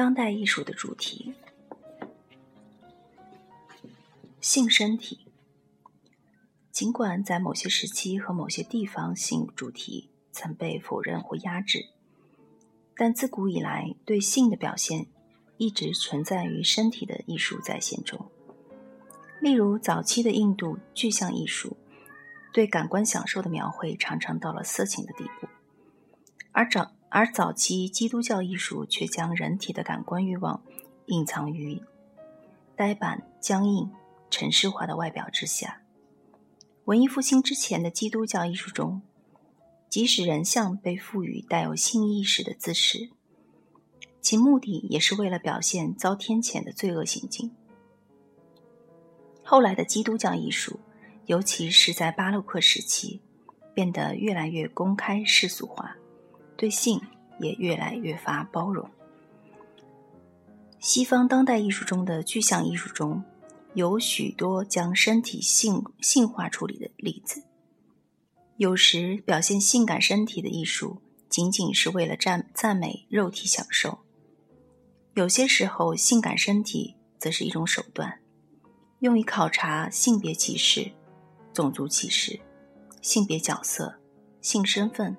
当代艺术的主题：性身体。尽管在某些时期和某些地方，性主题曾被否认或压制，但自古以来，对性的表现一直存在于身体的艺术再现中。例如，早期的印度具象艺术对感官享受的描绘常常到了色情的地步，而早而早期基督教艺术却将人体的感官欲望隐藏于呆板、僵硬、城市化的外表之下。文艺复兴之前的基督教艺术中，即使人像被赋予带有性意识的姿势，其目的也是为了表现遭天谴的罪恶行径。后来的基督教艺术，尤其是在巴洛克时期，变得越来越公开世俗化，对性也越来越发包容。西方当代艺术中的具象艺术中有许多将身体性性化处理的例子。有时表现性感身体的艺术仅仅是为了赞赞美肉体享受；有些时候，性感身体则是一种手段。用于考察性别歧视、种族歧视、性别角色、性身份、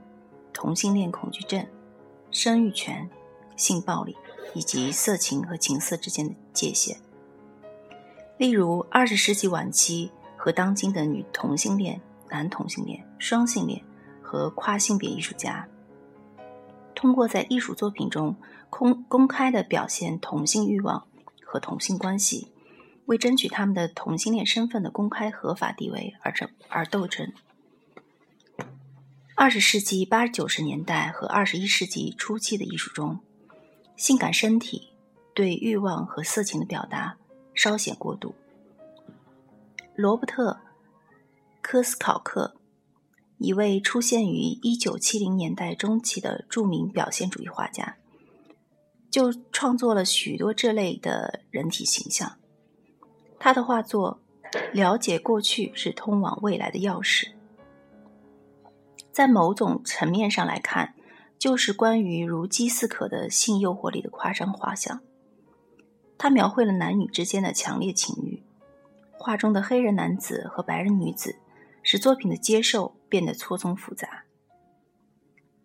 同性恋恐惧症、生育权、性暴力以及色情和情色之间的界限。例如，二十世纪晚期和当今的女同性恋、男同性恋、双性恋和跨性别艺术家，通过在艺术作品中公公开的表现同性欲望和同性关系。为争取他们的同性恋身份的公开合法地位而争而斗争。二十世纪八九十年代和二十一世纪初期的艺术中，性感身体对欲望和色情的表达稍显过度。罗伯特·科斯考克，一位出现于一九七零年代中期的著名表现主义画家，就创作了许多这类的人体形象。他的画作，了解过去是通往未来的钥匙。在某种层面上来看，就是关于如饥似渴的性诱惑力的夸张画像。他描绘了男女之间的强烈情欲。画中的黑人男子和白人女子，使作品的接受变得错综复杂。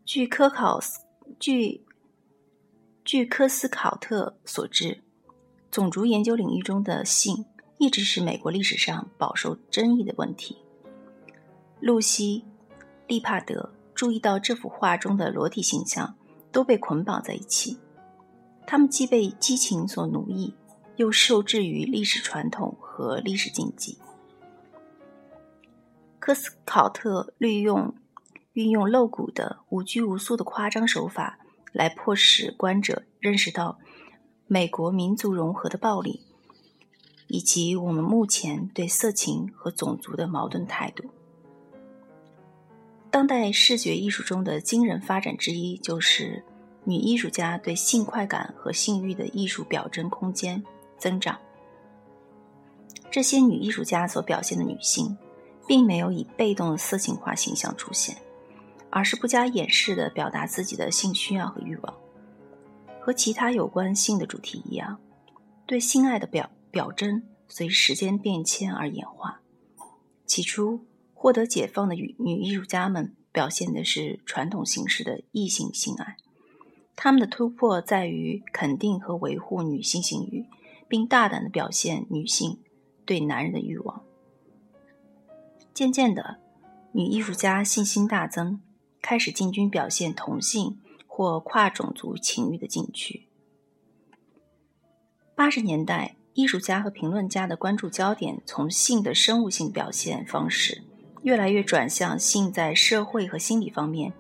据科考斯据据科斯考特所知，种族研究领域中的性。一直是美国历史上饱受争议的问题。露西·利帕德注意到这幅画中的裸体形象都被捆绑在一起，他们既被激情所奴役，又受制于历史传统和历史禁忌。科斯考特利用运用露骨的无拘无束的夸张手法，来迫使观者认识到美国民族融合的暴力。以及我们目前对色情和种族的矛盾态度。当代视觉艺术中的惊人发展之一，就是女艺术家对性快感和性欲的艺术表征空间增长。这些女艺术家所表现的女性，并没有以被动的色情化形象出现，而是不加掩饰地表达自己的性需要和欲望。和其他有关性的主题一样，对性爱的表。表征随时间变迁而演化。起初，获得解放的女女艺术家们表现的是传统形式的异性性爱，他们的突破在于肯定和维护女性性欲，并大胆的表现女性对男人的欲望。渐渐的，女艺术家信心大增，开始进军表现同性或跨种族情欲的禁区。八十年代。艺术家和评论家的关注焦点从性的生物性表现方式，越来越转向性在社会和心理方面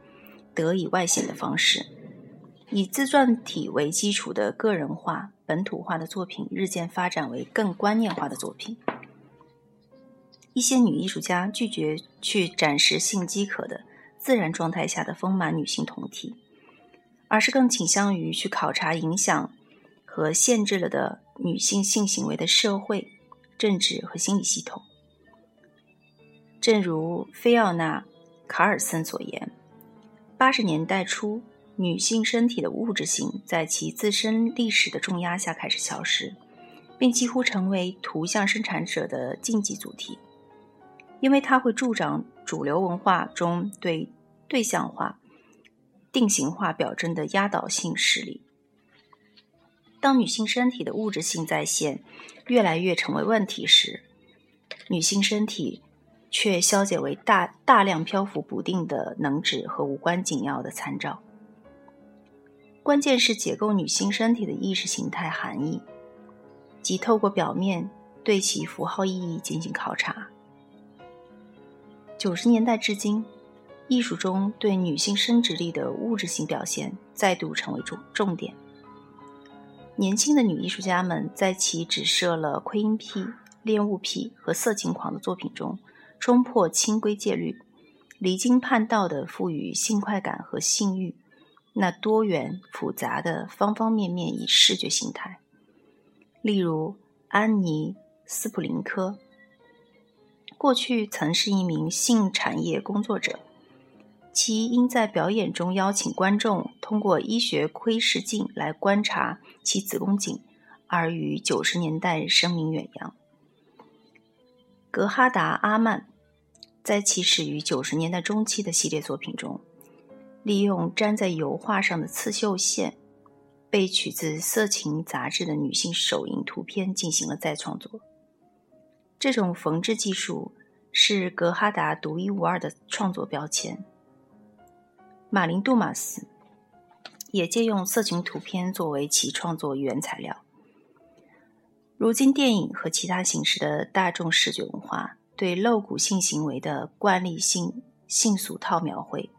得以外显的方式。以自传体为基础的个人化、本土化的作品，日渐发展为更观念化的作品。一些女艺术家拒绝去展示性饥渴的自然状态下的丰满女性酮体，而是更倾向于去考察影响和限制了的。女性性行为的社会、政治和心理系统，正如菲奥娜·卡尔森所言，八十年代初女性身体的物质性在其自身历史的重压下开始消失，并几乎成为图像生产者的禁忌主题，因为它会助长主流文化中对对象化、定型化表征的压倒性势力。当女性身体的物质性在线越来越成为问题时，女性身体却消解为大大量漂浮不定的能指和无关紧要的参照。关键是解构女性身体的意识形态含义，即透过表面对其符号意义进行考察。九十年代至今，艺术中对女性生殖力的物质性表现再度成为重重点。年轻的女艺术家们在其只设了窥阴癖。恋物癖和色情狂的作品中，冲破清规戒律，离经叛道的赋予性快感和性欲那多元复杂的方方面面以视觉形态。例如，安妮·斯普林科，过去曾是一名性产业工作者，其因在表演中邀请观众通过医学窥视镜来观察其子宫颈，而于九十年代声名远扬。格哈达·阿曼在起始于九十年代中期的系列作品中，利用粘在油画上的刺绣线，被取自色情杂志的女性手淫图片进行了再创作。这种缝制技术是格哈达独一无二的创作标签。马林·杜马斯也借用色情图片作为其创作原材料。如今，电影和其他形式的大众视觉文化对露骨性行为的惯例性性俗套描绘，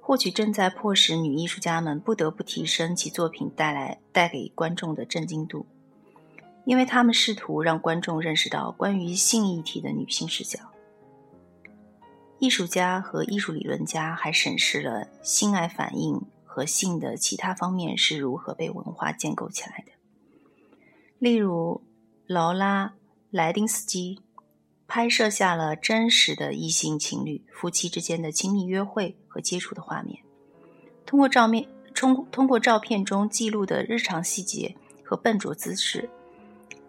或许正在迫使女艺术家们不得不提升其作品带来带给观众的震惊度，因为他们试图让观众认识到关于性议题的女性视角。艺术家和艺术理论家还审视了性爱反应和性的其他方面是如何被文化建构起来的。例如，劳拉·莱丁斯基拍摄下了真实的异性情侣夫妻之间的亲密约会和接触的画面。通过照面，通通过照片中记录的日常细节和笨拙姿势，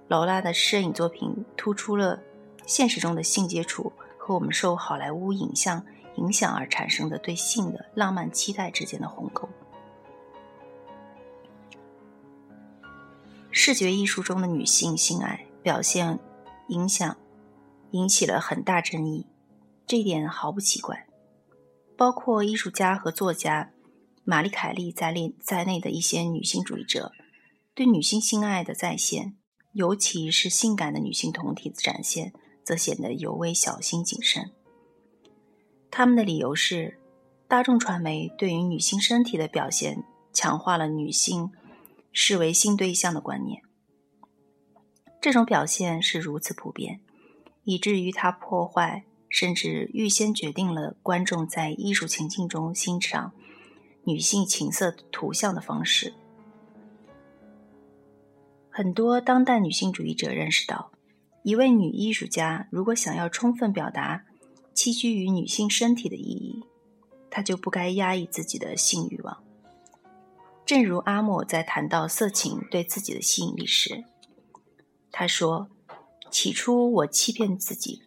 劳拉的摄影作品突出了现实中的性接触和我们受好莱坞影像影响而产生的对性的浪漫期待之间的鸿沟。视觉艺术中的女性性爱表现影响引起了很大争议，这一点毫不奇怪。包括艺术家和作家玛丽凯莉在内在内的一些女性主义者，对女性性爱的再现，尤其是性感的女性酮体的展现，则显得尤为小心谨慎。他们的理由是，大众传媒对于女性身体的表现强化了女性。视为性对象的观念，这种表现是如此普遍，以至于它破坏甚至预先决定了观众在艺术情境中欣赏女性情色图像的方式。很多当代女性主义者认识到，一位女艺术家如果想要充分表达栖居于女性身体的意义，她就不该压抑自己的性欲望。正如阿莫在谈到色情对自己的吸引力时，他说：“起初我欺骗自己，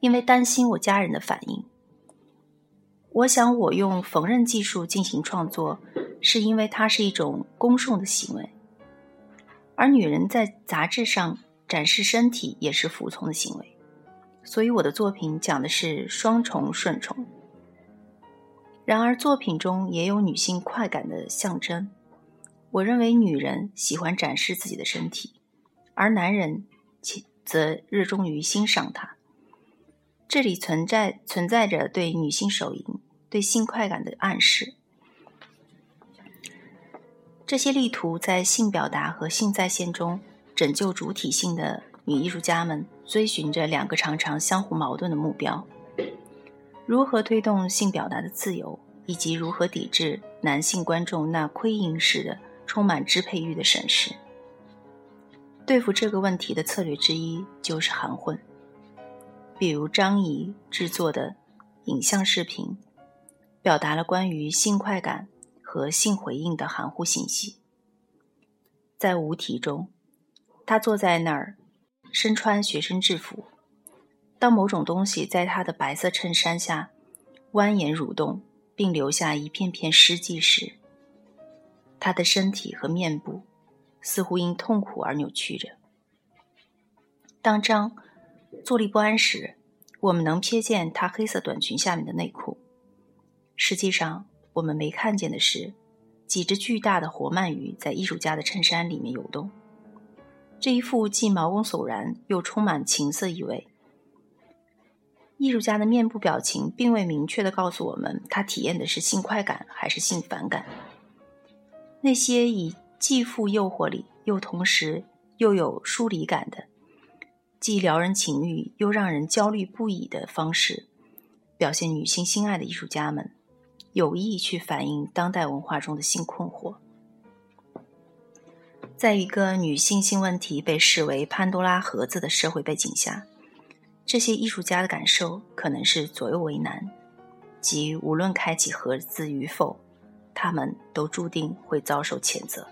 因为担心我家人的反应。我想我用缝纫技术进行创作，是因为它是一种恭送的行为，而女人在杂志上展示身体也是服从的行为。所以我的作品讲的是双重顺从。”然而，作品中也有女性快感的象征。我认为，女人喜欢展示自己的身体，而男人则热衷于欣赏它。这里存在存在着对女性手淫、对性快感的暗示。这些力图在性表达和性再现中拯救主体性的女艺术家们，追寻着两个常常相互矛盾的目标。如何推动性表达的自由，以及如何抵制男性观众那窥淫式的、充满支配欲的审视？对付这个问题的策略之一就是含混。比如张怡制作的影像视频，表达了关于性快感和性回应的含糊信息。在无题中，他坐在那儿，身穿学生制服。当某种东西在他的白色衬衫下蜿蜒蠕动，并留下一片片湿迹时，他的身体和面部似乎因痛苦而扭曲着。当张坐立不安时，我们能瞥见他黑色短裙下面的内裤。实际上，我们没看见的是，几只巨大的活鳗鱼在艺术家的衬衫里面游动。这一幅既毛骨悚然又充满情色意味。艺术家的面部表情并未明确的告诉我们，他体验的是性快感还是性反感。那些以既富诱惑力又同时又有疏离感的。既撩人情欲又让人焦虑不已的方式，表现女性心爱的艺术家们，有意去反映当代文化中的性困惑。在一个女性性问题被视为潘多拉盒子的社会背景下，这些艺术家的感受可能是左右为难，即无论开启盒子与否，他们都注定会遭受谴责。